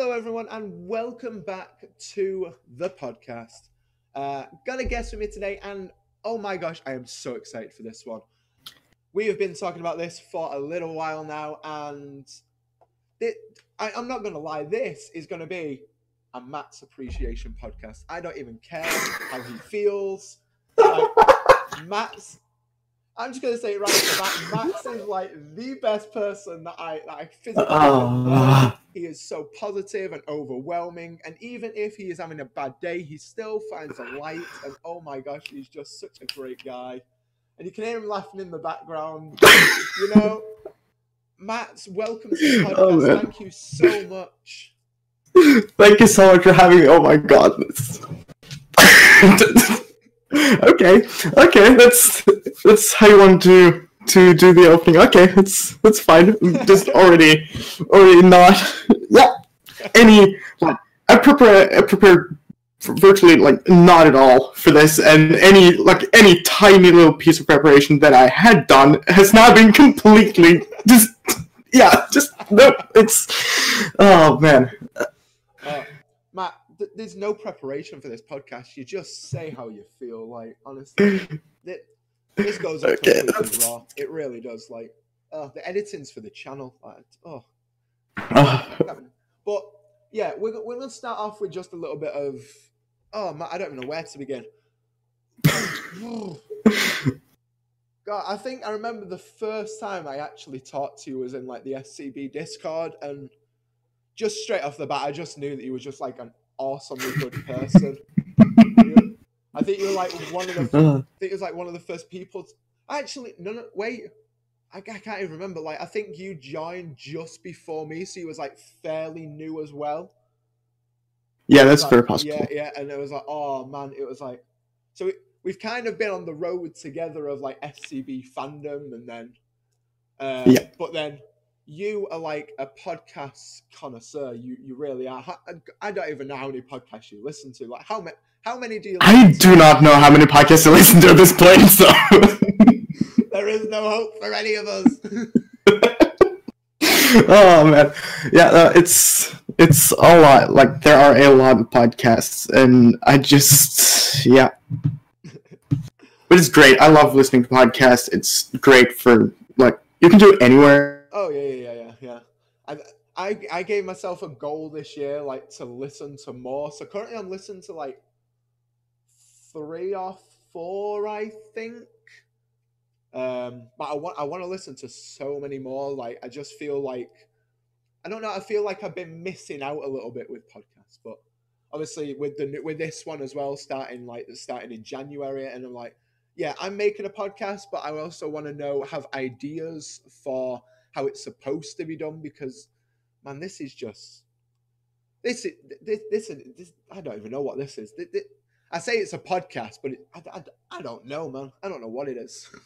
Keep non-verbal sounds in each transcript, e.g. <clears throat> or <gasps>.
Hello, everyone, and welcome back to the podcast. Uh, got a guest with me today, and oh my gosh, I am so excited for this one. We have been talking about this for a little while now, and it, I, I'm not going to lie, this is going to be a Mats appreciation podcast. I don't even care how he feels. Like, Mats I'm just gonna say it right that Mats is like the best person that I that I physically Oh. He is so positive and overwhelming, and even if he is having a bad day, he still finds a light. And oh my gosh, he's just such a great guy. And you can hear him laughing in the background. you know, Mats, welcome to the <laughs> oh, podcast. Oh. Thank you so much. Thank you so much for having me. Oh my god. <laughs> Okay. Okay, that's that's how you want to to do the opening. Okay, that's that's fine. Just already already not yeah. Any like I prepare I prepared virtually like not at all for this and any like any tiny little piece of preparation that I had done has now been completely just yeah, just no it's oh man. Uh, Matt, th- there's no preparation for this podcast. You just say how you feel. Like honestly, <laughs> Th- this goes up Okay, raw. It really does. Like, oh, the editing's for the channel. Like, oh, but yeah, we're, we're gonna start off with just a little bit of. Oh, Matt, I don't even know where to begin. <sighs> God, I think I remember the first time I actually talked to you was in like the SCB Discord, and just straight off the bat, I just knew that you were just like an awesomely good person. I think you were like one of the. <laughs> Uh, I think it was like one of the first people. To, actually, no, no, wait. I, I can't even remember. Like, I think you joined just before me, so you was like fairly new as well. yeah, that's Like, very possible. Yeah, yeah, and it was like, oh man, it was like, so we, we've kind of been on the road together of like SCB fandom, and then, uh, Yeah. but then you are like a podcast connoisseur. You you really are. I, I don't even know how many podcasts you listen to. Like, how many? How many do you? I listen to? do not know how many podcasts I listen to at this point, so <laughs> There is no hope for any of us. <laughs> oh man, yeah, uh, it's it's a lot. Like there are a lot of podcasts, and I just yeah, but it's great. I love listening to podcasts. It's great for like you can do it anywhere. Oh yeah, yeah, yeah, yeah, yeah. I, I I gave myself a goal this year, like to listen to more. So currently, I'm listening to like three or four, I think. Um, but I want I want to listen to so many more. Like I just feel like I don't know. I feel like I've been missing out a little bit with podcasts, but obviously with the with this one as well, starting like starting in January, and I'm like, yeah, I'm making a podcast, but I also want to know have ideas for how it's supposed to be done because man this is just this is this, this, is- this i don't even know what this is Th- th- i say it's a podcast but it, I, I, I don't know man. I don't know what it is. <laughs>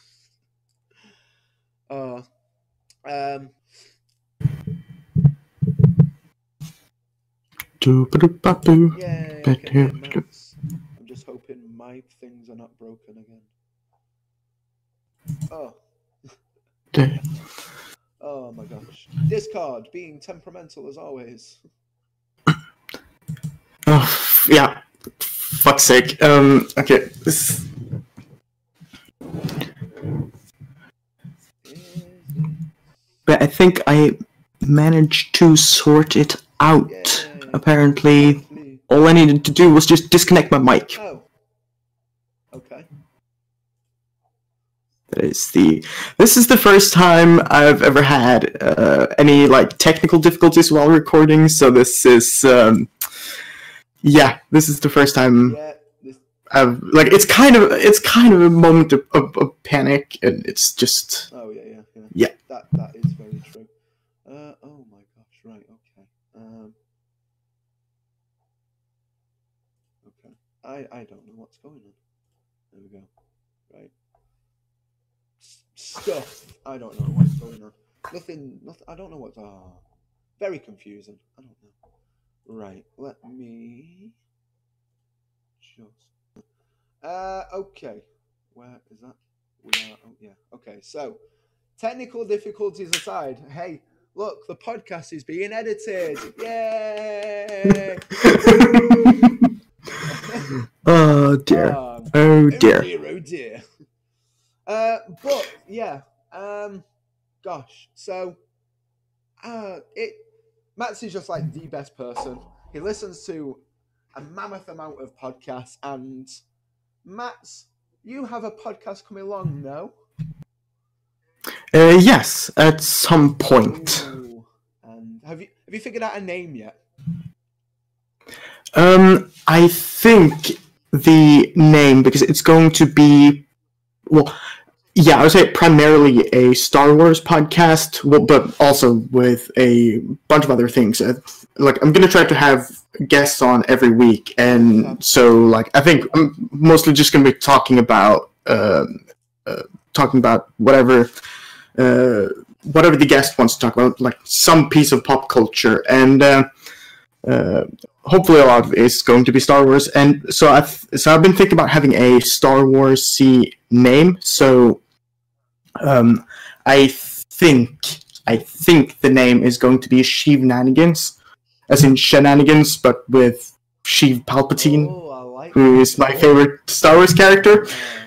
Uh um yeah okay, i'm just hoping my things are not broken again. Oh. <laughs> Oh my gosh. Discord being temperamental as always. <laughs> Oh yeah, fuck's sake. Um, okay, this. But I think I managed to sort it out. Yay. Apparently, all I needed to do was just disconnect my mic. Oh. Okay. That is the. This is the first time I've ever had uh, any like technical difficulties while recording. So this is. Um, yeah, this is the first time Yeah. This, I've like. It's kind of. It's kind of a moment of, of, of panic, and it's just. oh yeah, yeah, yeah. Yeah. That that is very true. Uh, oh my gosh. Right. Okay. Um. Okay. I I don't know what's going on. There we go. Right. Stuff. I don't know what's going on. Nothing. Nothing. I don't know what's. Ah. very confusing. I don't know. Right. Let me. Just. Uh. Okay. Where is that? We are. Oh yeah. Okay. So, technical difficulties aside, hey, look, the podcast is being edited. Yay! <laughs> oh dear. <laughs> Um, Oh Oh dear. dear, oh dear. Uh, but yeah, um, gosh, so uh, it Mats is just like the best person. He listens to a mammoth amount of podcasts, and Mats, you have a podcast coming along, no? Uh, yes, at some point. Ooh, and have you have you figured out a name yet? Um, I think the name because it's going to be well, yeah, I would say primarily a Star Wars podcast, well, but also with a bunch of other things. Uh, like I'm gonna try to have guests on every week, and so like I think I'm mostly just gonna be talking about um, uh, talking about whatever. Uh, whatever the guest wants to talk about, like some piece of pop culture, and uh, uh, hopefully a lot of it is going to be Star Wars. And so I've so I've been thinking about having a Star Wars C name. So um, I think I think the name is going to be Sheavenanigans, as in shenanigans, but with Sheev Palpatine, Oh, like who is my favorite Star Wars character.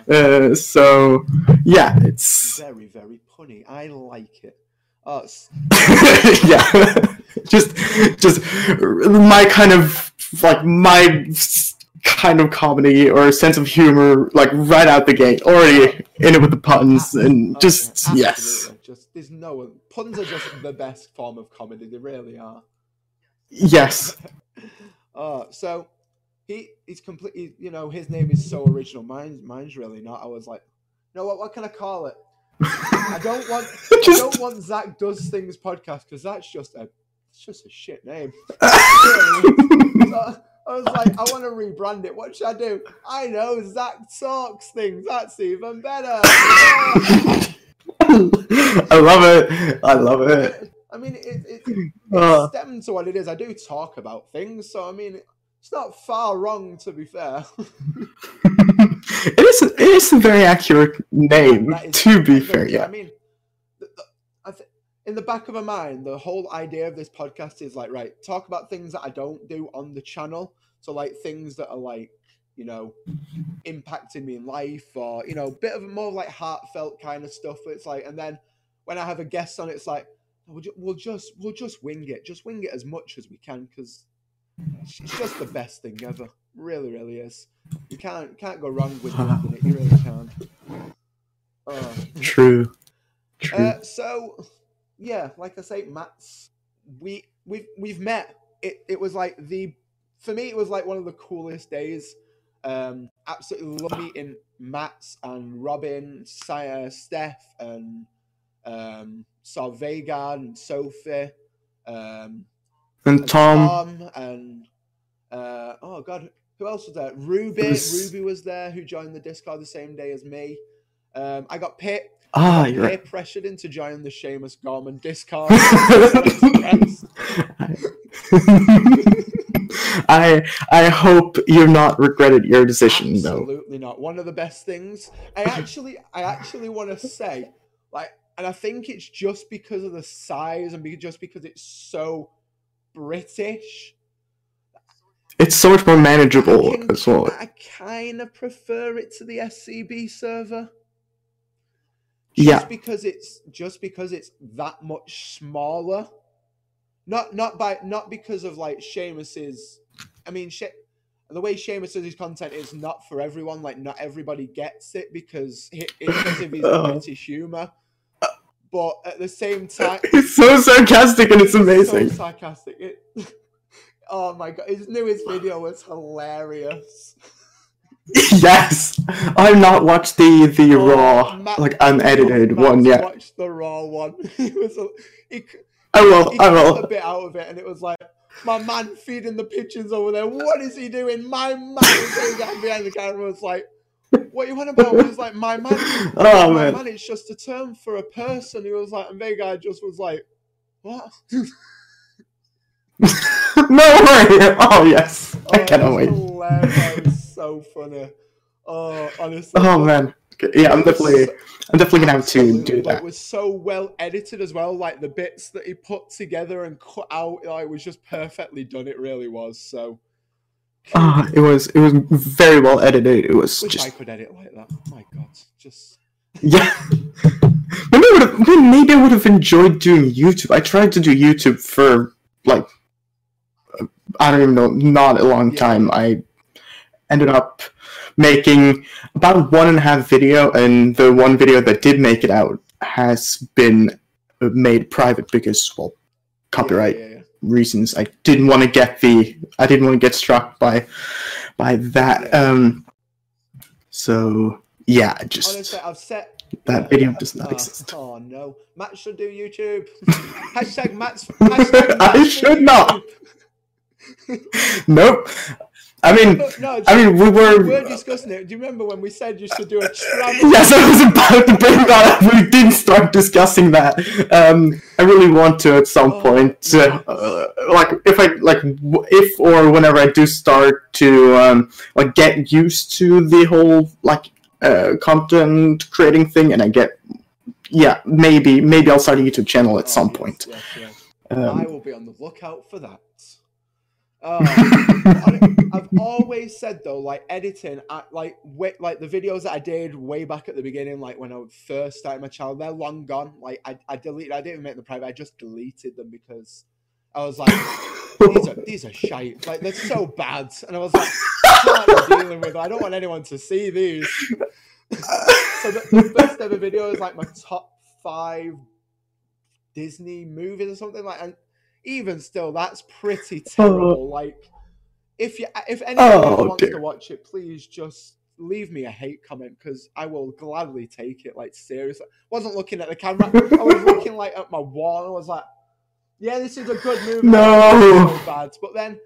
Uh, Uh, so yeah, it's very, very punny. I like it. Oh, <laughs> yeah, <laughs> just just my kind of like my kind of comedy or sense of humor, like right out the gate, already in it with the puns and just yeah, yes. Just there's no puns are just the best form of comedy. They really are. yes, <laughs> Uh, so he he's completely you know his name is so original. Mine mine's really not. I was like, no, what? What can I call it? I don't <laughs> want I don't want Zach does things podcast because that's just a it's just a shit name. <laughs> I was like, I want to rebrand it. What should I do? I know Zach talks things. That's even better. <laughs> I love it. I love it. I mean, it, it, it Uh, <laughs> stems to what it is. I do talk about things, so I mean, it's not far wrong to be fair. <laughs> it is. It is a very accurate name. To be fair, I yeah. mean, the, the, I th- in the back of my mind, the whole idea of this podcast is like, right, talk about things that I don't do on the channel. So like things that are like, you know, impacting me in life, or you know, a bit of a more like heartfelt kind of stuff. It's like, and then when I have a guest on, it's like, we'll, ju- we'll just we'll just wing it, just wing it as much as we can, because it's just the best thing ever. Really, really is. You can't can't go wrong with <laughs> it. You really can't. Oh. True. True. Uh, so yeah, like I say, Mats we we've we've met. It it was like the for me it was like one of the coolest days. Um, absolutely love meeting Mats and Robin, Si- uh, Steph, and um, saw Vegard and Sophie, um, and Tom. Tom, and uh, oh god, who else was there? Ruby, was- Ruby was there, who joined the Discord the same day as me. Um, I got Pit Ah, got you're pressured into joining the Seamus Gorman Discord. <laughs> I I hope you've not regretted your decision though. Absolutely not. One of the best things. I actually, I actually want to say, like, and I think it's just because of the size and be, just because it's so British. It's so much more manageable can- as well. I kind of prefer it to the SCB server. Just Yeah. because it's just because it's that much smaller. Not not by not because of like Seamus's. I mean, she, the way Seamus does his content is not for everyone. Like not everybody gets it because it's because of his Oh. <laughs> British humor. But at the same time, <laughs> It's so sarcastic and it's amazing. so sarcastic. It, <laughs> oh my god, his newest video was hilarious. <laughs> yes, I've not watched the the Oh, raw Matt- like unedited Matt's one yet. Watched the raw one. <laughs> he was a, he, I will. he I will. a bit out of it, and it was like my man feeding the pigeons over there. What is he doing? My man is that behind the camera. Was like, what you want about? He was like, my man. <laughs> Oh my man. man, it's just a term for a person. He was like, and Vega just was like, what? no way. Oh yes. I Oh, cannot wait. hilarious. So funny. Oh, honestly. Oh man. Yeah, I'm definitely, I'm definitely gonna have to do like, that. It was so well edited as well. Like the bits that he put together and cut out, like, was just perfectly done. It really was. So, Ah, it was, it was very well edited. It was wish I could edit like that. My God, just yeah. <laughs> maybe I would have, maybe I would have enjoyed doing YouTube. I tried to do YouTube for like, uh, I don't even know, not a long Yeah. time. I ended up making about one and a half video, and the one video that did make it out has been made private because, well, copyright Yeah, yeah, yeah. reasons. I didn't want to get the I didn't want to get struck by by that. Um so yeah, just Honestly, I've set that video does not Oh, exist. <laughs> Oh no, Matt should do YouTube. <laughs> hashtag Mats. Hashtag <laughs> I should do not. Nope. I mean No, no, I mean we were we were discussing it. Do you remember when we said you should do a travel? <laughs> Yes, I was about to bring that up. We didn't start discussing that. Um, I really want to at some Oh, point, uh, like if I like if or whenever I do start to um, like get used to the whole like uh, content creating thing, and I get yeah maybe maybe I'll start a YouTube channel at Oh, some yes, point. yes, yes. Um, I will be on the lookout for that. Um, Hon- I've always said though, like editing, I, like wait, like the videos that I did way back at the beginning, like when I first started my channel, they're long gone. Like I, I deleted, I didn't even make them private. I just deleted them because I was like, these are these are shite. Like they're so bad, and I was like, can't dealing with. I don't want anyone to see these. so the, the first ever video is like my top five Disney movies or something like. And even still, that's pretty <laughs> terrible. Like, if you if anyone Oh, wants to watch it, please just leave me a hate comment because I will gladly take it. Like seriously, wasn't looking at the camera. I was <laughs> looking like at my wall. I was like, yeah, this is a good movie. No. So bad. But then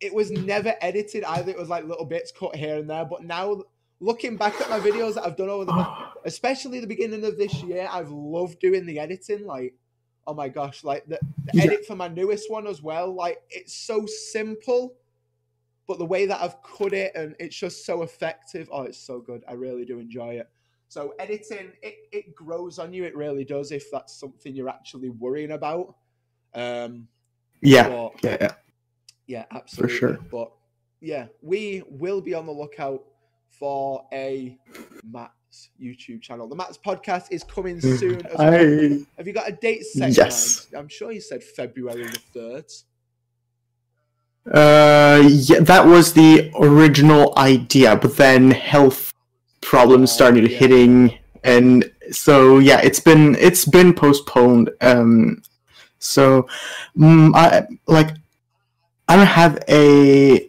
it was never edited either. It was like little bits cut here and there. But now looking back at my videos that I've done over the <gasps> especially the beginning of this year, I've loved doing the editing. Like, oh my gosh, like the, the Yeah. edit for my newest one as well. Like, it's so simple, but the way that I've cut it and it's just so effective. Oh, it's so good. I really do enjoy it. So editing, it, it grows on you. It really does. If that's something you're actually worrying about. Um, yeah, but yeah, yeah. yeah, absolutely. For sure. But yeah, we will be on the lookout for a Mats YouTube channel. The Mats podcast is coming soon. As well. I Have you got a date set? Yes. mind? I'm sure you said February the third. Uh, yeah, that was the original idea, but then health problems Oh, started yeah. hitting, and so yeah, it's been it's been postponed. Um, so mm, I like I don't have a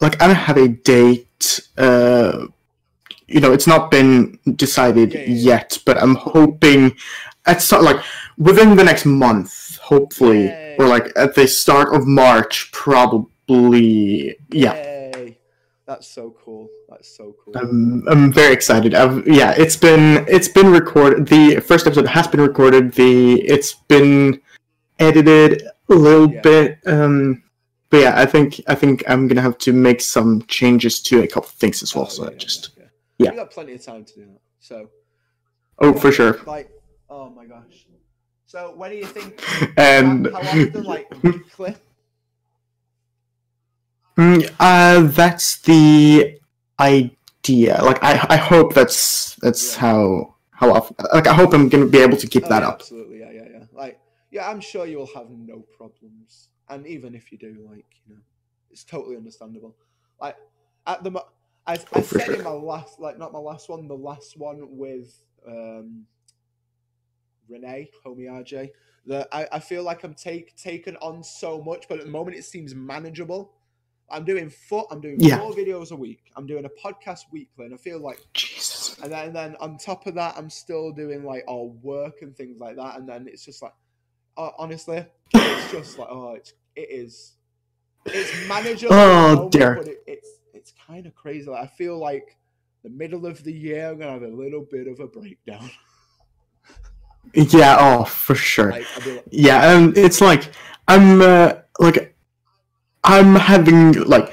like I don't have a date. Uh, you know, it's not been decided Yeah, yeah, yet, but I'm hoping at start like within the next month, hopefully, Yay. or like at the start of March, probably. Yeah, Yay. That's so cool. That's so cool. I'm, I'm very excited. I've, yeah, it's been it's been recorded. The first episode has been recorded. The it's been edited a little Yeah. bit. Um, but yeah, I think I think I'm gonna have to make some changes to a couple of things as well. Oh, so yeah, just yeah. We got plenty of time to do that. So oh for sure. like oh my gosh. So when do you think <laughs> And how, how often like <laughs> weekly? Mm, uh, that's the idea. Like I, I hope that's that's Yeah. how how often. Like I hope I'm gonna be able to keep Oh, that yeah, up. Absolutely, yeah, yeah, yeah. Like, yeah, I'm sure you'll have no problems. And even if you do, like, you know, it's totally understandable. Like, at the, mo- I, I Oh, said in my last, like, not my last one, the last one with um, Renee, homie RJ, that I, I feel like I'm take taken on so much, but at the moment it seems manageable. I'm doing four, I'm doing Yeah. four videos a week. I'm doing a podcast weekly, and I feel like Jesus. and then, and then on top of that, I'm still doing like all work and things like that. And then it's just like, uh, honestly, it's just like, oh, it's it is, it's manageable. Oh, moment, it, it's it's kind of crazy. Like, I feel like the middle of the year, I'm gonna have a little bit of a breakdown. <laughs> Yeah. Oh, for sure. Like, like, Yeah. Um. It's like I'm uh, like I'm having like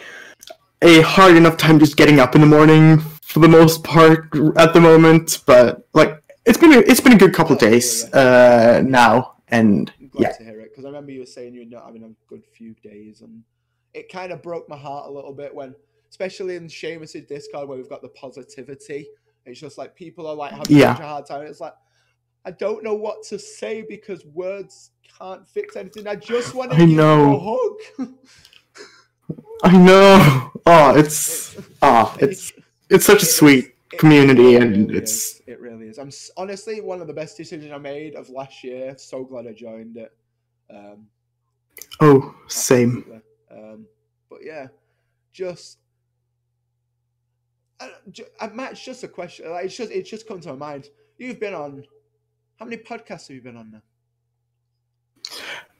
a hard enough time just getting up in the morning for the most part at the moment, but like it's been a, it's been a good couple of days uh, now, and I'm glad yeah, to hear it because I remember you were saying you're not having a good few days, and it kind of broke my heart a little bit when, especially in Seamus's Discord where we've got the positivity. It's just like people are like having Yeah. such a hard time. It's like I don't know what to say because words can't fix anything. I just want to I give know. a hug. <laughs> I know. Oh, it's <laughs> ah, it's it's such a sweet it community, and it's it really is. I'm honestly one of the best decisions I made of last year. So glad I joined it. Um, oh, same. Um, but yeah, just. Uh, uh, Matt, it's just a question. Like, it's just it's just come to my mind. You've been on. How many podcasts have you been on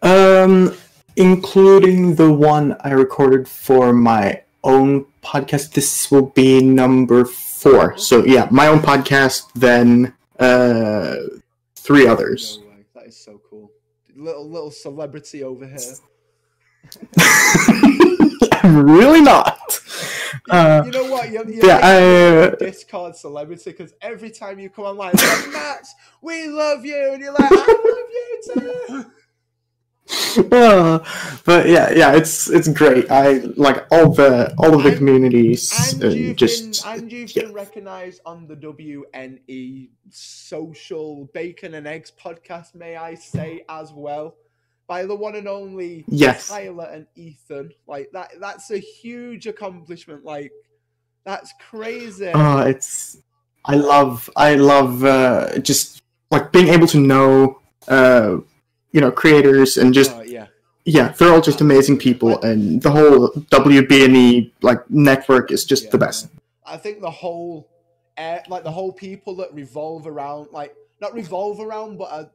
now? Um, including the one I recorded for my own podcast. This will be number four. So yeah, my own podcast, then uh, three others. No. That is so cool. Little little celebrity over here. I'm <laughs> really not. Uh, you know what? You're, you're yeah, I, a uh, Discord celebrity because every time you come online, like, Matt, we love you, and you're like, I love you too. <laughs> <laughs> uh, but yeah, yeah, it's it's great. I like all the all of the And- communities And and you've just been and you've yeah. been recognised on the WNE social bacon and eggs podcast, may I say as well, by the one and only yes. Tyler and Ethan. Like that that's a huge accomplishment. Like that's crazy. Uh, it's I love I love uh, just like being able to know uh, you know creators and just Uh, yeah. yeah they're all just amazing people and the whole WBNE like network is just the best. I think the whole, uh, like the whole people that revolve around, like not revolve around, but are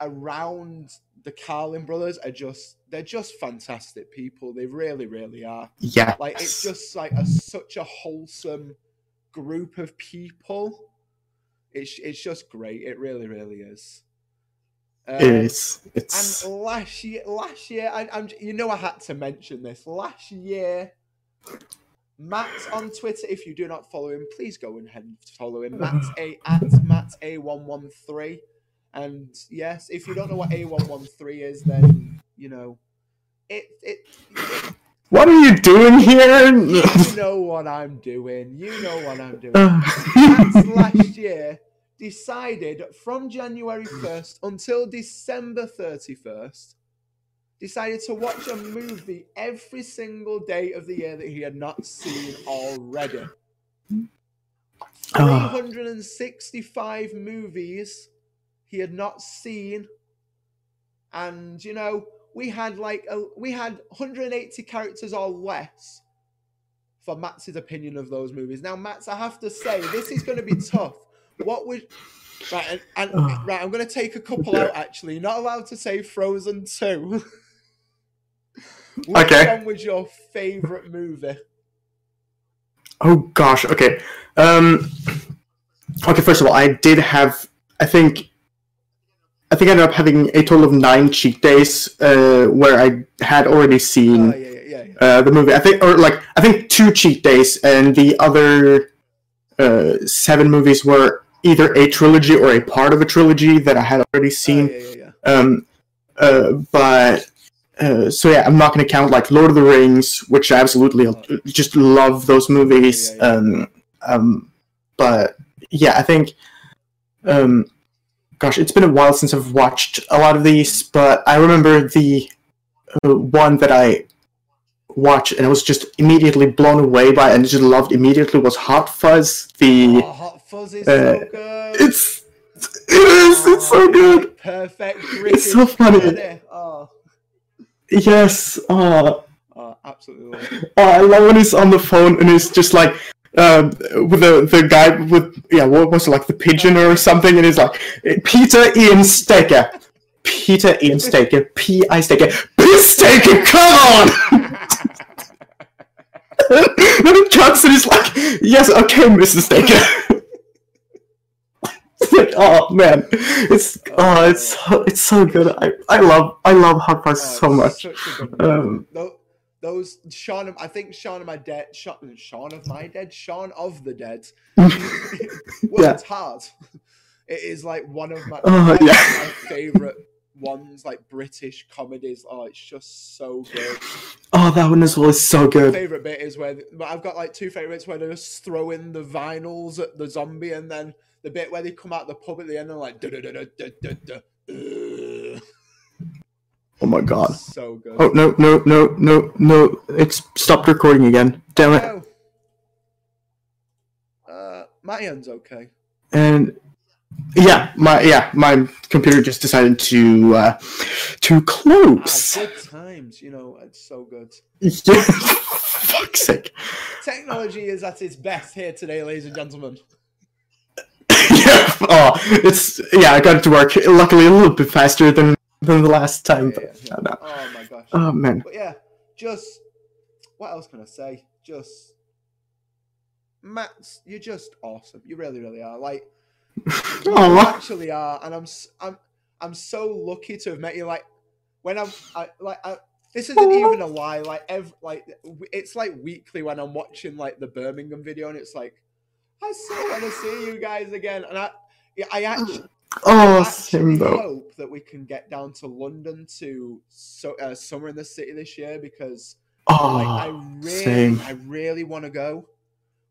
around the Carlin brothers are just they're just fantastic people. They really, really are. Yeah, Like it's just like a such a wholesome group of people. It's it's just great. It really, really is. Um, it is. It's And last year, last year, I, I'm you know I had to mention this. Last year, Matt on Twitter. If you do not follow him, please go and follow him. Mats a at Matt a one one three. And yes, if you don't know what a one one three is, then you know it. It. what are you doing here? You know what I'm doing. You know what I'm doing. <laughs> Last year decided from January 1st until December 31st, decided to watch a movie every single day of the year that he had not seen already. Ah. 365 movies he had not seen. And, you know, we had like, a, we had 180 characters or less for Matt's opinion of those movies. Now, Mats, I have to say, this is going to be tough. What would right? And, and Oh. right, I'm going to take a couple out. Actually, You're not allowed to say Frozen Two. <laughs> Which Okay. one was your favorite movie? Oh gosh. Okay. Um. Okay. First of all, I did have. I think. I think I ended up having a total of nine cheat days, uh, where I had already seen Oh, yeah, yeah, yeah, uh, the movie. I think, or like, I think two cheat days, and the other uh, seven movies were either a trilogy or a part of a trilogy that I had already Oh, seen. yeah, yeah, yeah. Um, uh, but uh, so yeah, I'm not going to count like Lord of the Rings, which I absolutely just love those movies. Yeah, yeah, yeah. Um, um, but yeah, I think, um, gosh, it's been a while since I've watched a lot of these, but I remember the uh, one that I watched and I was just immediately blown away by and just loved immediately was Hot Fuzz. The Oh, Hot Fuzz is uh, so good. it's it is it's so good. Perfect. It's so funny. Oh, Yes. Oh, oh, absolutely. love it. oh, I love when he's on the phone and he's just like, um, with the the guy with yeah, what was it like the pigeon or something, and he's like, Peter Ian Staker, Peter Ian Staker, P I Staker, P Staker, come on! cuts <laughs> and he's like, yes, okay, Mr. Staker. It's <laughs> like, oh man, it's oh, it's so- it's so good. I, I love I love Hot Fuzz so much. such a good movie. Um, Tho- those Shaun of, I think Shaun of my dead Shaun, Shaun of my dead Shaun of the dead <laughs> Well, it's hard. It is like one of my, Oh, yeah. my favorite ones, like British comedies. Oh, it's just so good. Oh, that one as well is so good. My favorite bit is where but I've got like two favorites where they just throw in the vinyls at the zombie, and then the bit where they come out the pub at the end and like da da da da da da da. Ugh. Oh my god. So good. Oh no no no no no! It's stopped recording again. Damn it! Oh. Uh, my end's okay. And yeah, my yeah my computer just decided to uh to Ah, close. good times, you know, it's so good. Yeah, <laughs> fuck's sake. Technology is at its best here today, ladies and gentlemen. <laughs> yeah. Oh, it's yeah. I got it to work. Luckily, a little bit faster than than the last time. Yeah, But, yeah, oh, my gosh. oh man. But yeah, just what else can I say? Just Matt, you're just awesome. You really, really are. Like <laughs> you actually are, and I'm I'm I'm so lucky to have met you. Like when I'm I, like I, this isn't even a lie. Like ev like it's like weekly when I'm watching like the Birmingham video, and it's like I so want to see you guys again, and I I <sighs> actually. Oh, I same though. hope that we can get down to London to so uh, summer in the city this year because like I Oh, really same. I really want to go,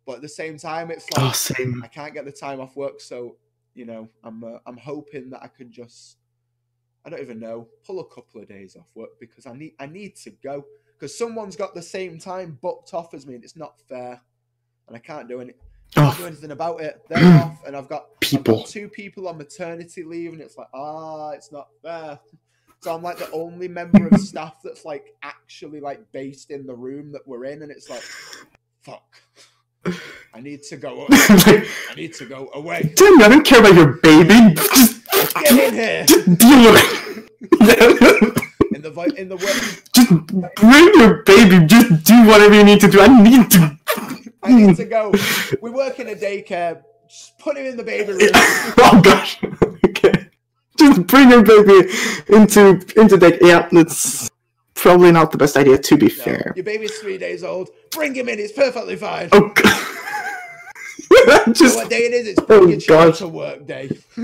but at the same time it's Oh, like same. I can't get the time off work, so you know I'm uh, I'm hoping that I can just I don't even know pull a couple of days off work because I need I need to go because someone's got the same time booked off as me and it's not fair, and I can't do any can't do Oh, anything about it. They're off, and I've got I've got people. two people on maternity leave, and it's like, ah, it's not fair. So I'm like the only member of staff that's like actually like based in the room that we're in, and it's like, fuck. I need to go. Away. I need to go away. Damn, I don't care about your baby. Just Get in here. just deal with it. In the vo- in the work, just bring your baby. Just do whatever you need to do. I need to. To go. We work in a daycare. Just put him in the baby room. <laughs> oh gosh. Okay. Just bring your baby into into the yeah. That's probably not the best idea. To be No, fair. your baby's three days old. Bring him in. It's perfectly fine. Oh. God. So just what day it is? It's Oh, your child to work day. <laughs>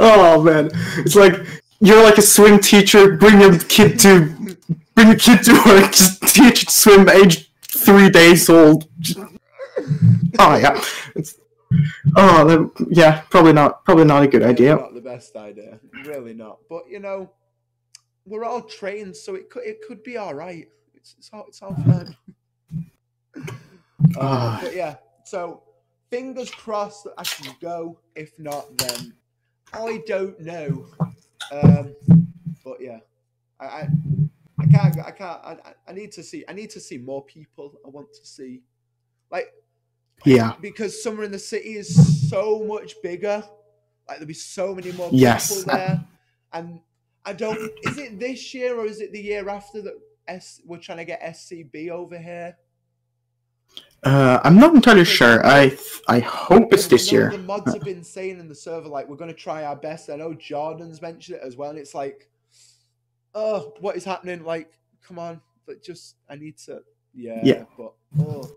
oh man, it's like you're like a swim teacher. Bring your kid to bring a kid to work. Just teach it to swim age three days old. Oh yeah, it's, oh yeah, probably not. Probably not a good idea. Not the best idea, really not. But you know, we're all trained, so it could it could be all right. It's it's all it's all fine. Uh, <laughs> but yeah, so fingers crossed that I can go. If not, then I don't know. Um, but yeah, I I, I can't I can't I, I- need to see I need to see more people. I want to see like Yeah. because summer in the city is so much bigger. Like there'll be so many more people Yes. there, and I don't. Is it this year or is it the year after that? S we're trying to get SCB over here. Uh, I'm not entirely sure. I I hope it's this year. The mods have been saying in the server like we're going to try our best. I know Jordan's mentioned it as well, and it's like, oh, what is happening? Like, come on, but just I need to. Yeah. Yeah. But oh,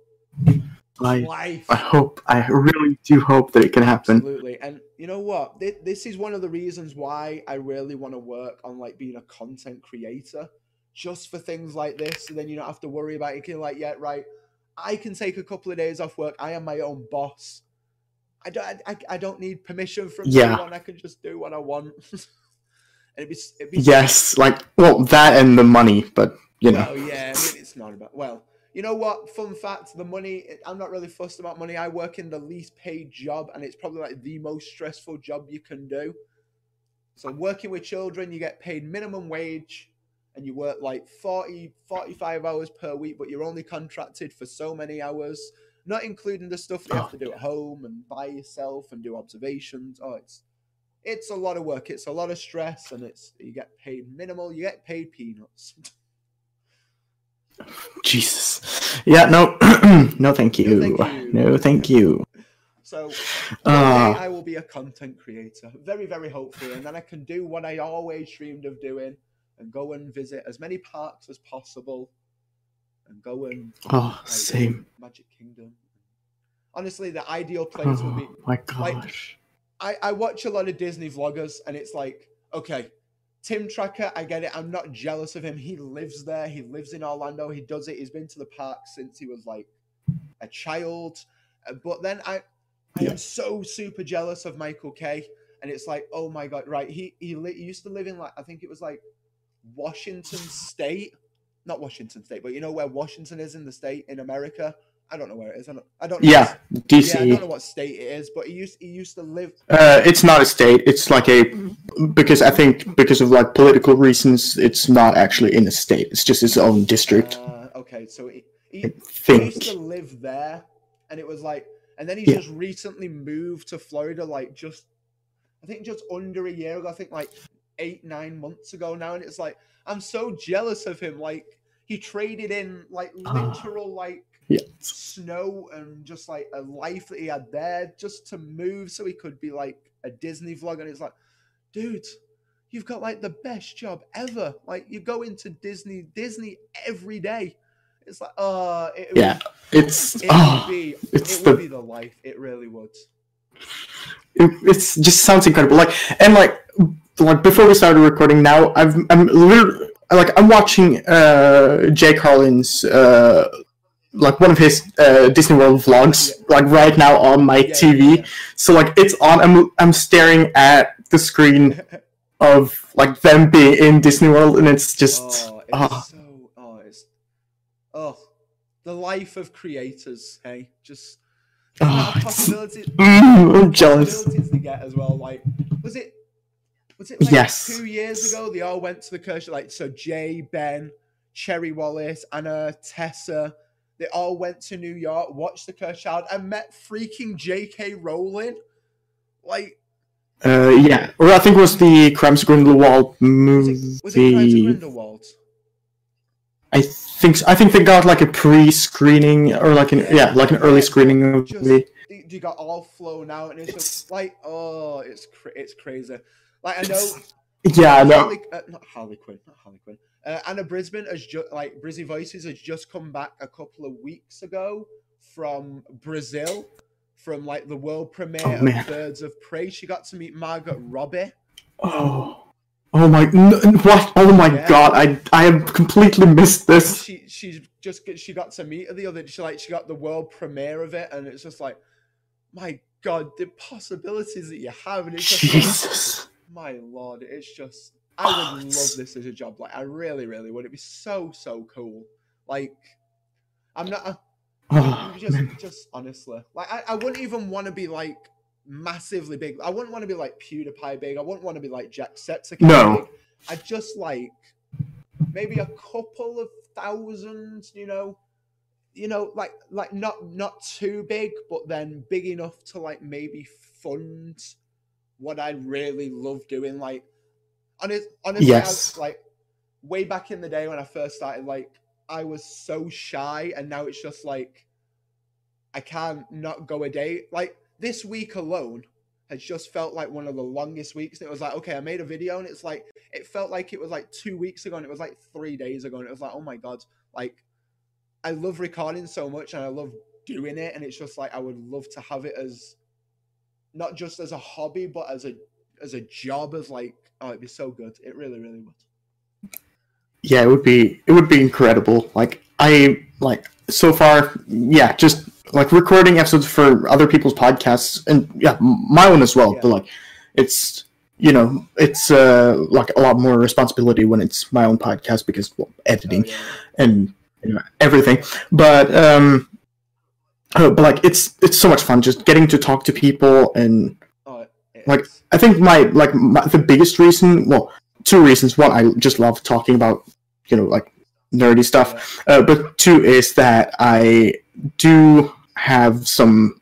I life. I hope. I really do hope that it can happen. Absolutely. And you know what? This is one of the reasons why I really want to work on like being a content creator, just for things like this. So then you don't have to worry about it. You can like, yeah, right. I can take a couple of days off work. I am my own boss. I don't. I, I don't need permission from Yeah. anyone. I can just do what I want. <laughs> and it'd be. It'd be Yes, like well, that and the money, but you know. well, yeah, I mean, it's not about. Well, you know what? Fun fact: the money. I'm not really fussed about money. I work in the least paid job, and it's probably like the most stressful job you can do. So, working with children, you get paid minimum wage, and you work like 40, 45 hours per week, but you're only contracted for so many hours, not including the stuff you oh have to do at home and by yourself and do observations. Oh, it's it's a lot of work. It's a lot of stress, and it's you get paid minimal. You get paid peanuts. <laughs> Jesus. Yeah, no, <clears throat> no, thank you. thank you. No, thank you. So Uh, I will be a content creator, very, very hopefully, and then I can do what I always dreamed of doing and go and visit as many parks as possible, and go and Oh, like, same. Magic Kingdom. Honestly, the ideal place would be Oh my gosh. I, I watch a lot of Disney vloggers and it's like, okay, Tim Tracker, I get it. I'm not jealous of him. He lives there. He lives in Orlando. He does it. He's been to the park since he was like a child. Uh, But then I, I am so super jealous of Michael K. And it's like, oh my god, right? He he, li- he used to live in like I think it was like Washington State, not Washington State, but you know where Washington is in the state in America. I don't know where it is. I don't. I don't know. Yeah, what- Yeah, I don't know what state it is, but he used he used to live Uh, it's not a state. It's like a because I think because of like political reasons, it's not actually in a state. It's just its own district. Uh, okay, so he, he, I he used to live there, and it was like, and then he Yeah. just recently moved to Florida, like just, I think just under a year ago. I think like eight nine months ago now, and it's like I'm so jealous of him. Like he traded in like Ah. literal like Yeah. snow and just like a life that he had there just to move so he could be like a Disney vlog, and it's like, dude. You've got like the best job ever. Like you go into Disney, Disney every day. It's like, uh, it would- Yeah, It's it oh, would be, it's it would the- be the life. It really would. it, it's just sounds incredible. Like and like like before we started recording now, I've I'm literally like I'm watching uh Jay Carlin's uh like one of his uh, Disney World vlogs like right now on my Yeah, TV. yeah, So like it's on. I'm I'm staring at the screen <laughs> of like them being in Disney World, and it's just oh, it's ah. so. Oh, it's. Oh, the life of creators. Hey, just Oh, it's- possibilities. <laughs> mm, I'm jealous. Possibilities they get as well. Like, was it? Was it like Yes. two years ago? They all went to the Cursed Child. Like, so Jay, Ben, Cherry Wallace, Anna, Tessa. They all went to New York, watched the Cursed Child, and met freaking J.K. Rowling. Like, Uh, yeah, or I think it was the Crimes of Grindelwald was movie. it, was it Crimes of Grindelwald? I think so. I think they got like a pre-screening or like an yeah, like an early screening of the Just- movie. they, they got all flown out, and it's, It's- just like, oh, it's cra- it's crazy. Like I know, Yeah, I know. Harley, uh, not Harley Quinn, not Harley Quinn. Uh, Anna Brisbin has just like Brizzy Voices has just come back a couple of weeks ago from Brazil, from like the world premiere Oh, of. Birds of Prey. She got to meet Margaret Robbie. Oh, oh my, what? Oh my Yeah. god, I I have completely missed this. She she just she got to meet her the other. She like she got the world premiere of it, and it's just like, my god, the possibilities that you have, and it's just like, Jesus. my lord, it's just I Oh, would it's- love this as a job. Like I really, really would. It'd be so, so cool. Like I'm not uh, <sighs> Oh, just man. just honestly. Like I, I wouldn't even want to be like massively big. I wouldn't want to be like PewDiePie big. I wouldn't want to be like Jacksepticeye No. big. I just like maybe a couple of thousands, you know. You know, like like not not too big, but then big enough to like maybe fund what I really love doing. Like honest, honestly, I was, like way back in the day when I first started, like I was so shy, and now it's just like I can't not go a day. Like this week alone has just felt like one of the longest weeks. And it was like, okay, I made a video, and it's like it felt like it was like two weeks ago, and it was like three days ago, and it was like, oh my god, like I love recording so much, and I love doing it, and it's just like I would love to have it as not just as a hobby, but as a as a job, as like oh, it'd be so good. It really, really would. Yeah, it would be it would be incredible. Like I like so far, yeah, just like recording episodes for other people's podcasts and yeah, my own as well. Yeah. But like, it's you know, it's uh like a lot more responsibility when it's my own podcast because well, editing Oh, yeah. and you know, everything. But um, uh, but like it's it's so much fun just getting to talk to people and Oh, Like. I think my like my, the biggest reason, well, two reasons. One, I just love talking about you know like nerdy stuff, uh, but two is that I do have some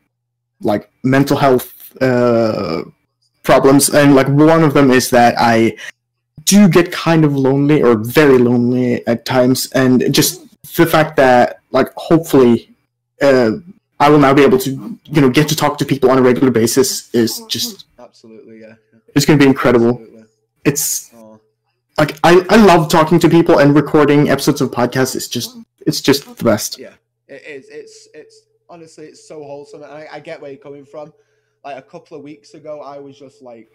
like mental health uh, problems, and like one of them is that I do get kind of lonely or very lonely at times, and just the fact that like hopefully. Uh, I will now be able to, you know, get to talk to people on a regular basis is just absolutely, yeah. it's going to be incredible. Absolutely. It's Oh. like I, I love talking to people and recording episodes of podcasts. It's just it's just the best. Yeah, it is. It's it's honestly it's so wholesome. And I, I get where you're coming from. Like a couple of weeks ago, I was just like,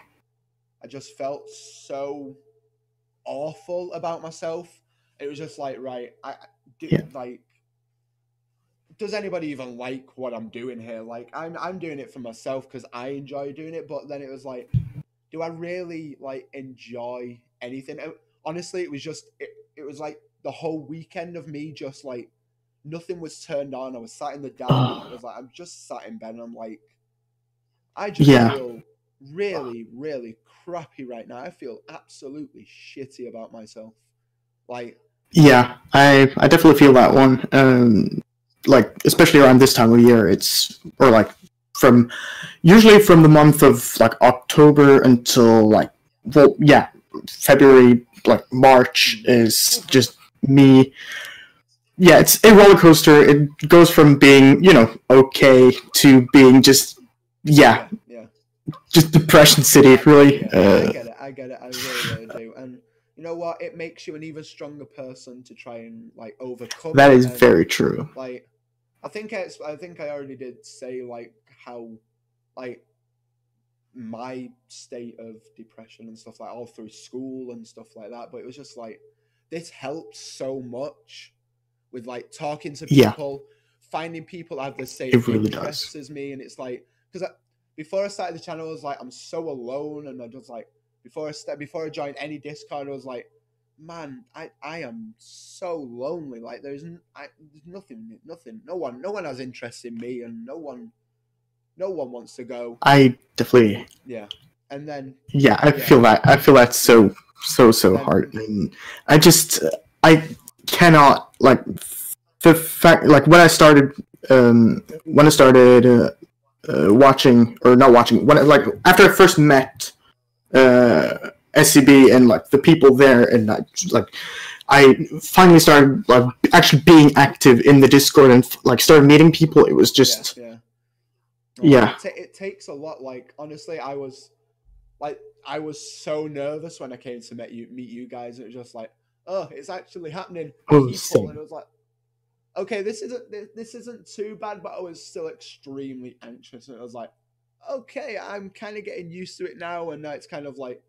I just felt so awful about myself. It was just like, right, I did yeah. like. Does anybody even like what I'm doing here? Like, I'm I'm doing it for myself because I enjoy doing it. But then it was like, do I really like enjoy anything? Honestly, it was just it, it was like the whole weekend of me just like nothing was turned on. I was sat in the dark. I was like, I'm just sat in bed and I'm like, I just Yeah. feel really, really crappy right now. I feel absolutely shitty about myself. Like, Yeah, I I definitely feel that one. Um, like especially around this time of year, it's or like from usually from the month of like October until like well yeah February like March is just me. Yeah, it's a roller coaster. It goes from being you know okay to being just yeah yeah. just depression city really. Yeah, I Uh, get it. I get it. I really, really do. <laughs> And you know what? It makes you an even stronger person to try and like overcome. That is and, very true. like. I think I, I think I already did say like how like my state of depression and stuff like all through school and stuff like that. But it was just like this helps so much with like talking to Yeah. people, finding people that have the same It really interests does. as me, and it's like because before I started the channel, I was like I'm so alone, and I just like before I st- before I joined any Discord, I was like, man, I I am so lonely. Like there's n- I, there's nothing, nothing, no one, no one has interest in me, and no one, no one wants to go. I definitely Yeah, and then Yeah, I Yeah. feel that. I feel that so so so hard, and I just I cannot like the fact like when I started um when I started uh, uh, watching or not watching when I, like after I first met uh SCB and like the people there and like like I finally started like actually being active in the Discord and like started meeting people. It was just yeah, yeah. Yeah. It, ta- it takes a lot. Like honestly, I was like I was so nervous when I came to meet you meet you guys. It was just like, oh, it's actually happening. Oh, People, and it was like, okay, this isn't thi- this isn't too bad, but I was still extremely anxious, and I was like, okay, I'm kind of getting used to it now, and now it's kind of like.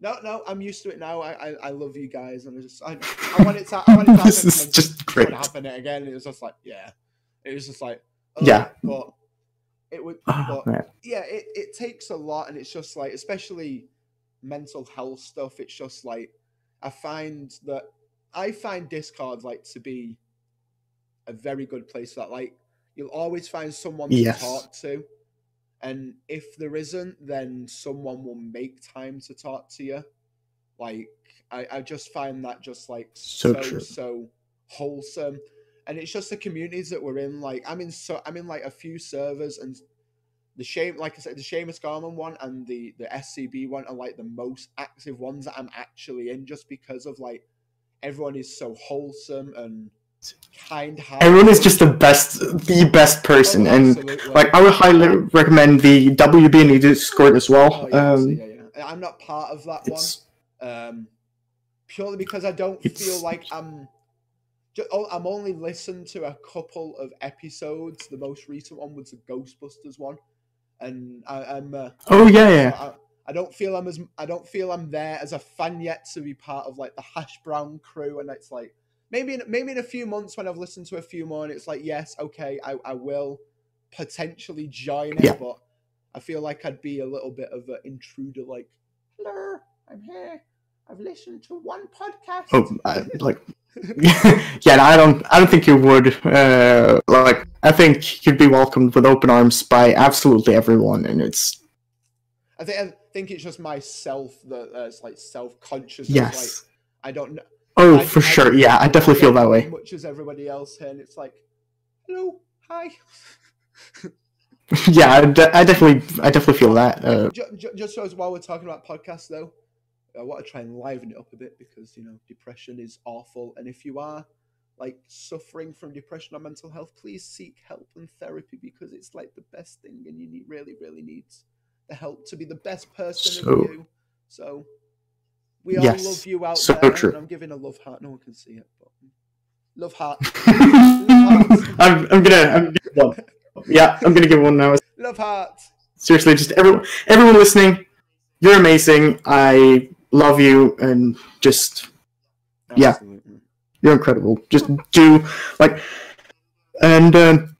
No, no, I'm used to it now. I, I, I love you guys, and I just, I, I want it to, I want it to <laughs> happen. this is just it great. happen again. It was just like, yeah, it was just like, oh, Yeah. but it would, Oh, but yeah, it, it takes a lot, and it's just like, especially mental health stuff. It's just like, I find that I find Discord like to be a very good place for that. Like, you'll always find someone to talk to, and if there isn't, then someone will make time to talk to you. Like, I, I just find that just like So so true. so wholesome and it's just the communities that we're in like i'm in so i'm in like a few servers and the shame like i said the Seamus Gorman one and the the scb one are like the most active ones that i'm actually in just because of like everyone is so wholesome and kind hearted Everyone is just the best, the best person, Oh, and like I would highly recommend the WB Discord as Oh, well. yeah, Um, yeah, yeah. i'm not part of that one um, purely because I don't feel like I'm. ju- oh, I'm only listened to a couple of episodes. The most recent one was the Ghostbusters one, and I, I'm. Uh, oh yeah, yeah. I, I don't feel I'm as I don't feel I'm there as a fan yet to be part of like the Hash Brown crew, and it's like maybe in, maybe in a few months when I've listened to a few more, and it's like yes, okay, I, I will potentially join it, Yeah. but I feel like I'd be a little bit of an intruder, like hello, I'm here. I've listened to one podcast. Oh, I, like <laughs> <laughs> yeah. I don't. I don't think you would. Uh, like I think you'd be welcomed with open arms by absolutely everyone, and it's I think I think it's just myself that uh, it's like self conscious. yes. Like I don't know. Oh, I- for I sure. Yeah, I definitely feel that as way. Much as everybody else here, and it's like, hello, hi. <laughs> yeah, I, de- I <laughs> definitely, I definitely feel that. Uh, Ju- ju- just so as while we're talking about podcasts, though, I want to try and liven it up a bit because you know depression is awful, and if you are like suffering from depression or mental health, please seek help and therapy because it's like the best thing, and you need really, really needs the help to be the best person So- of you. So We all Yes, love you out so there. true. I'm giving a love heart. No one can see it, but love heart. <laughs> I'm, I'm gonna I'm gonna give one. Yeah, I'm gonna give one now. love heart. Seriously, just everyone everyone listening, you're amazing. I love you and just Yeah. You're incredible. Just do like and um,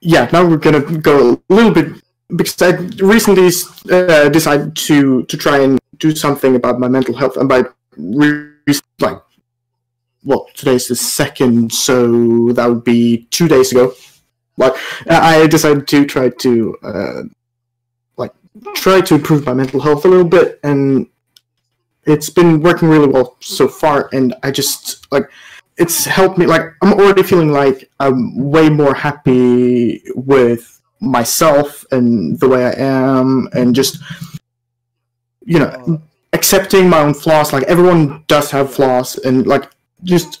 yeah, now we're gonna go a little bit because I recently uh, decided to to try and do something about my mental health and by re- like well today's the second so that would be two days ago. Like i decided to try to uh, like try to improve my mental health a little bit and it's been working really well so far and i just like it's helped me like i'm already feeling like i'm way more happy with myself and the way i am and just you know Oh, accepting my own flaws like everyone does have flaws and like just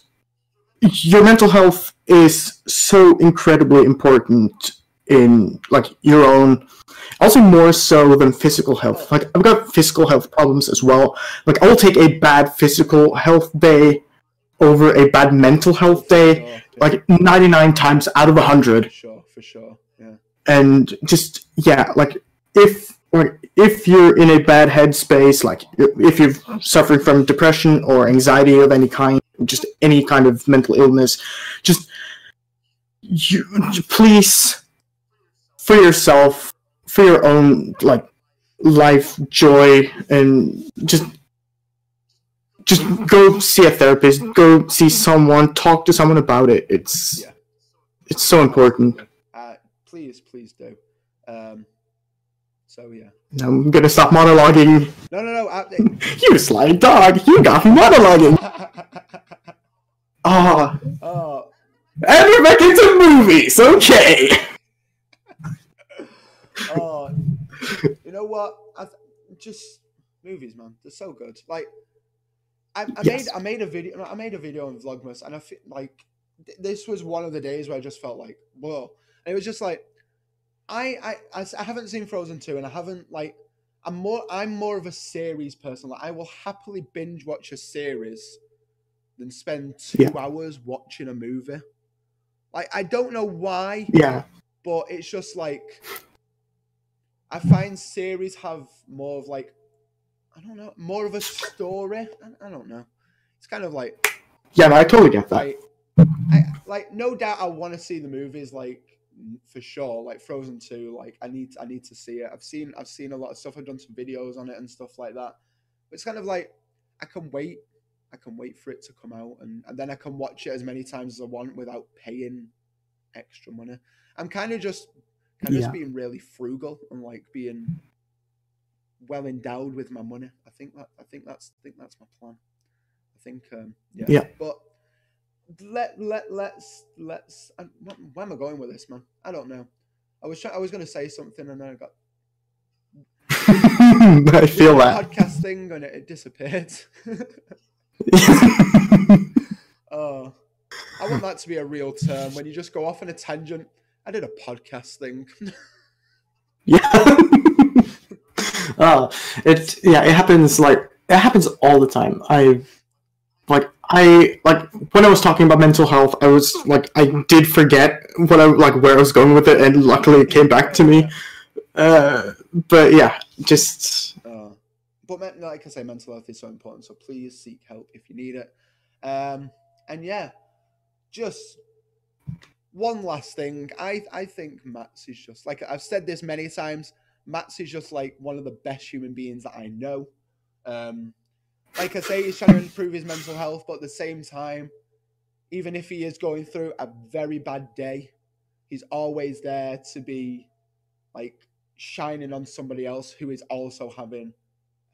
your mental health is so incredibly important in like your own also more so than physical health like i've got physical health problems as well like i'll take a bad physical health day over a bad mental health day sure, like 99 times out of 100 For sure, for sure. Yeah. and just yeah like if or if you're in a bad headspace like if you're suffering from depression or anxiety of any kind just any kind of mental illness just you please for yourself for your own like life joy and just just go see a therapist go see someone talk to someone about it it's Yeah. it's so important Uh, please, please do. Um, so yeah. I'm gonna stop monologuing. No, no, no. I, <laughs> You sly dog, you got monologuing. <laughs> Ah, oh, and we're back into movies. Okay. <laughs> oh. You know what? I th- just movies, man. They're so good. Like, I, I Yes. made I made a video. I made a video on Vlogmas, and I feel like th- this was one of the days where I just felt like, whoa. And it was just like, I, I I haven't seen Frozen two, and I haven't like. I'm more I'm more of a series person. Like I will happily binge watch a series than spend two Yeah. hours watching a movie. Like I don't know why Yeah, but it's just like I find series have more of like I don't know more of a story. I, I don't know. It's kind of like yeah, no, I totally get that. like I like no doubt I want to see the movies like for sure like Frozen 2 like I need I need to see it. I've seen I've seen a lot of stuff. I've done some videos on it and stuff like that. But it's kind of like I can wait. I can wait for it to come out and, and then I can watch it as many times as I want without paying extra money. I'm kind of just kind of Yeah. just being really frugal and like being well endowed with my money. I think that I think that's I think that's my plan. I think um yeah. Yeah. But let let let's let's uh, wh- where am I going with this, man? I don't know. I was trying, I was going to say something and then I got <laughs> I feel that. podcast thing and it, it disappeared. <laughs> oh, I want that to be a real term when you just go off on a tangent. I did a podcast thing. <laughs> yeah. uh, it yeah, it happens like it happens all the time. I like I like when I was talking about mental health, I was like I did forget what I like where I was going with it, and luckily it came back to me. Uh, but yeah, just Uh, but like I say, mental health is so important. So please seek help if you need it. Um, and yeah, just one last thing. I I think Mats is just like I've said this many times. Mats is just like one of the best human beings that I know. Um, like I say, he's trying to improve his mental health, but at the same time, even if he is going through a very bad day, he's always there to be like shining on somebody else who is also having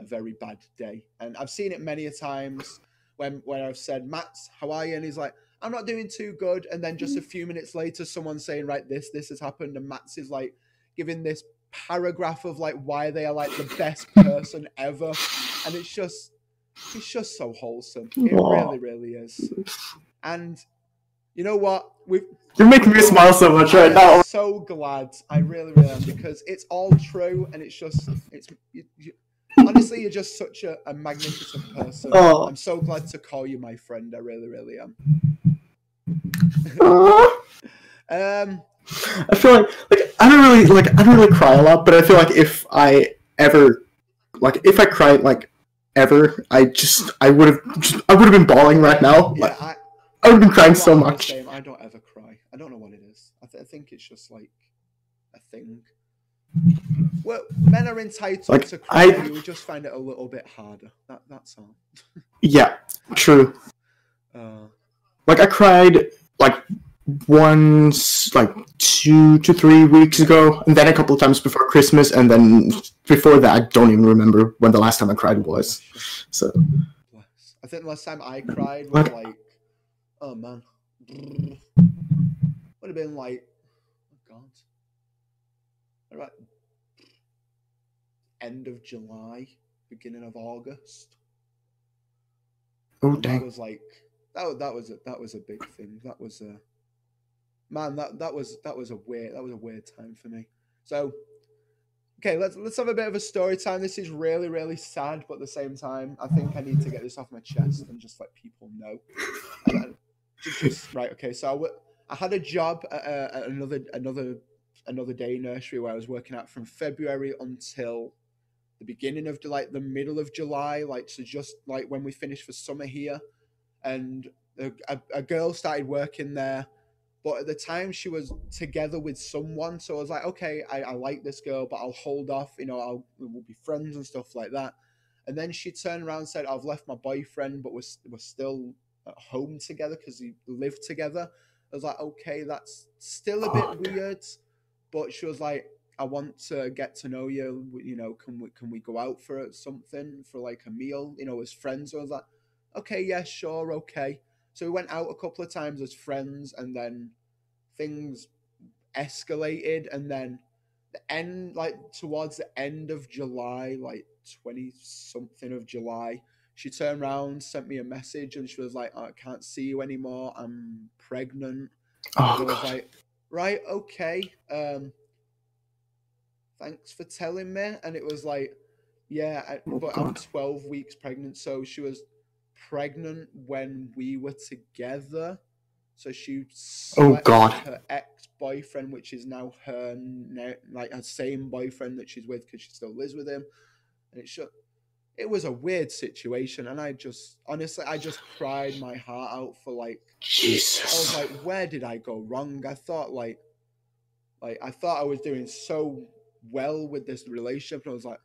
a very bad day. And I've seen it many a times when when I've said, Mats, how are you? And he's like, I'm not doing too good. And then just a mm. few minutes later, someone's saying, right, this, this has happened. And Mats is like giving this paragraph of like why they are like the best person ever. And it's just it's just so wholesome. It Aw. really, really is. And you know what? We've you're making me smile so much right now. so glad. I really, really am because it's all true, and it's just it's you, you, honestly, you're just such a, a magnificent person. Oh. I'm so glad to call you my friend. I really, really am. Um, I feel like like I don't really like I don't really cry a lot, but I feel like if I ever like if I cry like ever, I just I would have I would have been bawling right now. yeah, Like I, I would have been crying I'm so much. same. I don't ever cry. I don't know what it is. I, th- I think it's just like a thing. Well, men are entitled Like, to cry. I- You would just find it a little bit harder. That, that's all. Yeah, true. <laughs> Uh, Like I cried like once like two to three weeks ago, and then a couple of times before Christmas, and then before that, I don't even remember when the last time I cried was. So. I think the last time I cried was Like- oh man, would have been like, oh god, what about end of July, beginning of August. oh And that was like that. That was a, that was a big thing. That was a man. That that was that was a weird that was a weird time for me. So okay, let's let's have a bit of a story time. This is really really sad, but at the same time, I think I need to get this off my chest and just let people know. I- just, right. Okay. So I, w- I had a job at, uh, at another another another day nursery where I was working at from February until the beginning of like the middle of July, like so just like when we finished for summer here, and a, a, a girl started working there, but at the time she was together with someone, so I was like, okay, I, I like this girl, but I'll hold off, you know, I'll we'll be friends and stuff like that. And then she turned around and said, I've left my boyfriend, but we're, we're still at home together because we live together. I was like, okay, that's still a bit weird. But she was like, I want to get to know you. You know, can we can we go out for something for like a meal? You know, as friends. I was like, okay, yeah, sure, okay. So we went out a couple of times as friends, and then things escalated, and then the end, like towards the end of July, like twenty something of July, she turned around, sent me a message, and she was like, "I can't see you anymore. I'm pregnant." oh And I was god, like, right, okay. Um, thanks for telling me. And it was like, yeah, I, Oh, but I'm 12 weeks pregnant. So she was pregnant when we were together. So she Oh, God. her ex boyfriend, which is now her ne- like her same boyfriend that she's with because she still lives with him. And it should. It was a weird situation, and I just honestly, I just cried my heart out for like Jesus. I was like, where did I go wrong? I thought like, like I thought I was doing so well with this relationship, and I was like,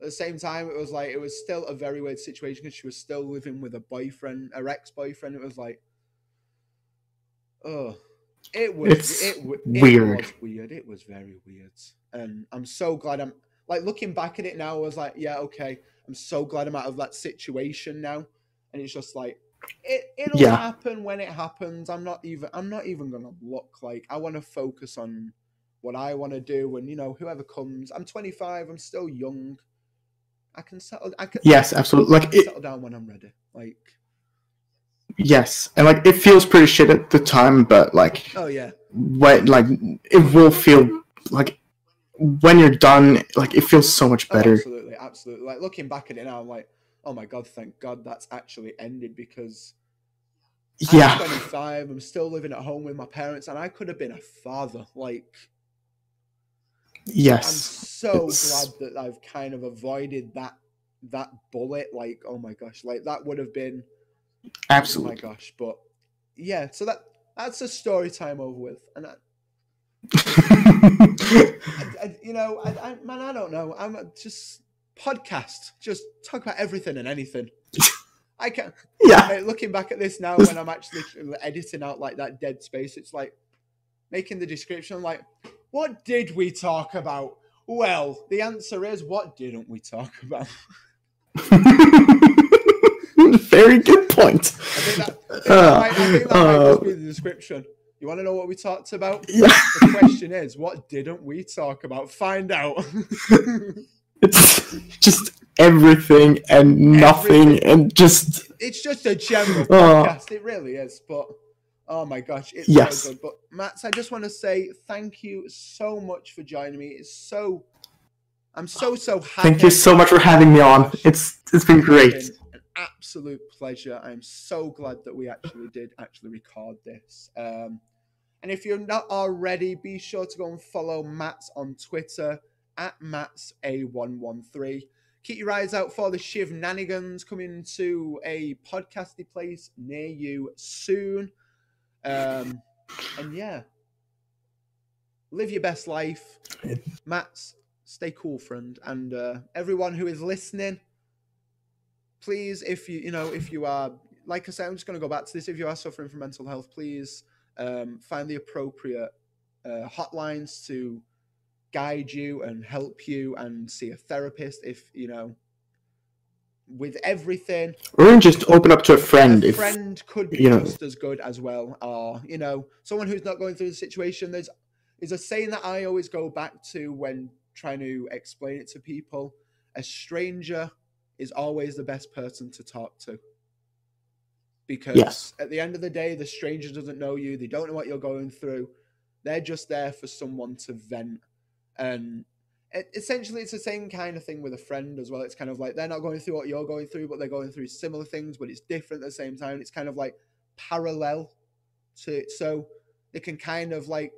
at the same time, it was like it was still a very weird situation because she was still living with a boyfriend, her ex boyfriend. It was like, oh, it was It's it, w- it weird. was weird. It was very weird, and I'm so glad I'm like looking back at it now. I was like, yeah, okay, I'm so glad I'm out of that situation now, and it's just like it it'll Yeah. happen when it happens. I'm not even I'm not even gonna look like I want to focus on what I want to do, and you know whoever comes. I'm 25. I'm still young. I can settle. I can. Yes, absolutely. Like it, settle down when I'm ready. Like yes, and like it feels pretty shit at the time, but like oh yeah, when like it will feel like when you're done, like it feels so much Oh, better. absolutely, absolutely. Like looking back at it now, I'm like, oh my god, thank God that's actually ended because Yeah. I'm Yeah, 25. I'm still living at home with my parents, and I could have been a father. Like I'm so it's- glad that I've kind of avoided that that bullet. Like, oh my gosh, like that would have been absolutely. oh my gosh. But yeah, so that that's a story time over with, and I, <laughs> I, I- you know, I, I, man, I don't know. I'm just podcast, just talk about everything and anything. <laughs> I can yeah, Mate, looking back at this now, when I'm actually editing out like that dead space, it's like making the description like, what did we talk about? Well, the answer is, what didn't we talk about? <laughs> very good point. I think that, I think that, Uh, might, I think that might just uh, be the description. You want to know what we talked about? Yeah, The question is, what didn't we talk about? Find out. <laughs> it's just everything and nothing, Everything. and just it's just a general Oh. podcast. It really is. But oh my gosh, it's Yes. so good. But Mats, I just want to say thank you so much for joining me. It's so I'm so so happy. Thank you so much for having me on. It's it's been great. It's been an absolute pleasure. I'm so glad that we actually did actually record this. Um, and if you're not already, be sure to go and follow Mats on Twitter at MatsA113. Keep your eyes out for the Shiv Nanigans coming to a podcasty place near you soon. Um, and yeah, live your best life. Mats, stay cool, friend. And uh, everyone who is listening, please, if you, you know, if you are, like I said, I'm just going to go back to this. If you are suffering from mental health, please um, find the appropriate uh, hotlines to guide you and help you and see a therapist if you know with everything. Or just open up to a friend a if friend could be you know. just as good as well or you know. Someone who's not going through the situation there's is a saying that i always go back to when trying to explain it to people. A stranger is always the best person to talk to. Because Yes. at the end of the day the stranger doesn't know you they don't know what you're going through. They're just there for someone to vent. And e- essentially it's the same kind of thing with a friend as well. It's kind of like they're not going through what you're going through but they're going through similar things but it's different at the same time. It's kind of like parallel to it. So they can kind of like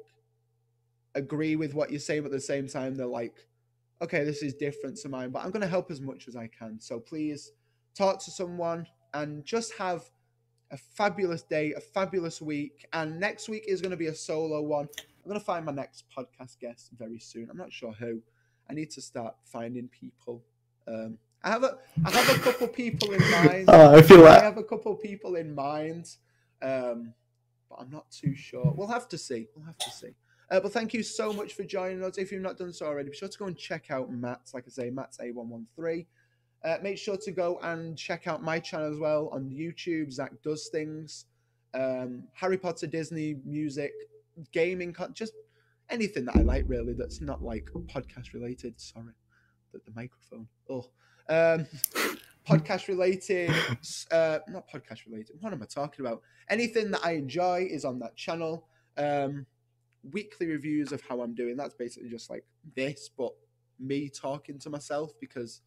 agree with what you're saying but at the same time they're like okay this is different to mine but i'm going to help as much as i can. So please talk to someone and just have a fabulous day a fabulous week. And next week is going to be a solo one. I'm going to find my next podcast guest very soon. I'm not sure who i need to start finding people um i have a i have a couple people in <laughs> mind uh, I feel I have a couple people in mind, um, but I'm not too sure. We'll have to see. We'll have to see. Uh, but thank you so much for joining us. If you've not done so already, be sure to go and check out Mats. Like I say, Mats A113. Uh, make sure to go and check out my channel as well on YouTube. Zack does things, um, Harry Potter, Disney, music, gaming, just anything that I like really. That's not like podcast related. Sorry, the, the microphone. Oh, um, <laughs> podcast related, uh, not podcast related. What am I talking about? Anything that I enjoy is on that channel. Um, weekly reviews of how I'm doing. That's basically just like this, but me talking to myself because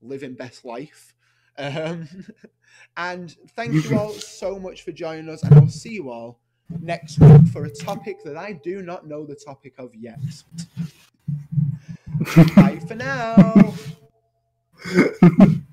living best life. Um, <laughs> and thank you all <laughs> so much for joining us, and I'll see you all next week for a topic that I do not know the topic of yet. Bye for now. <laughs>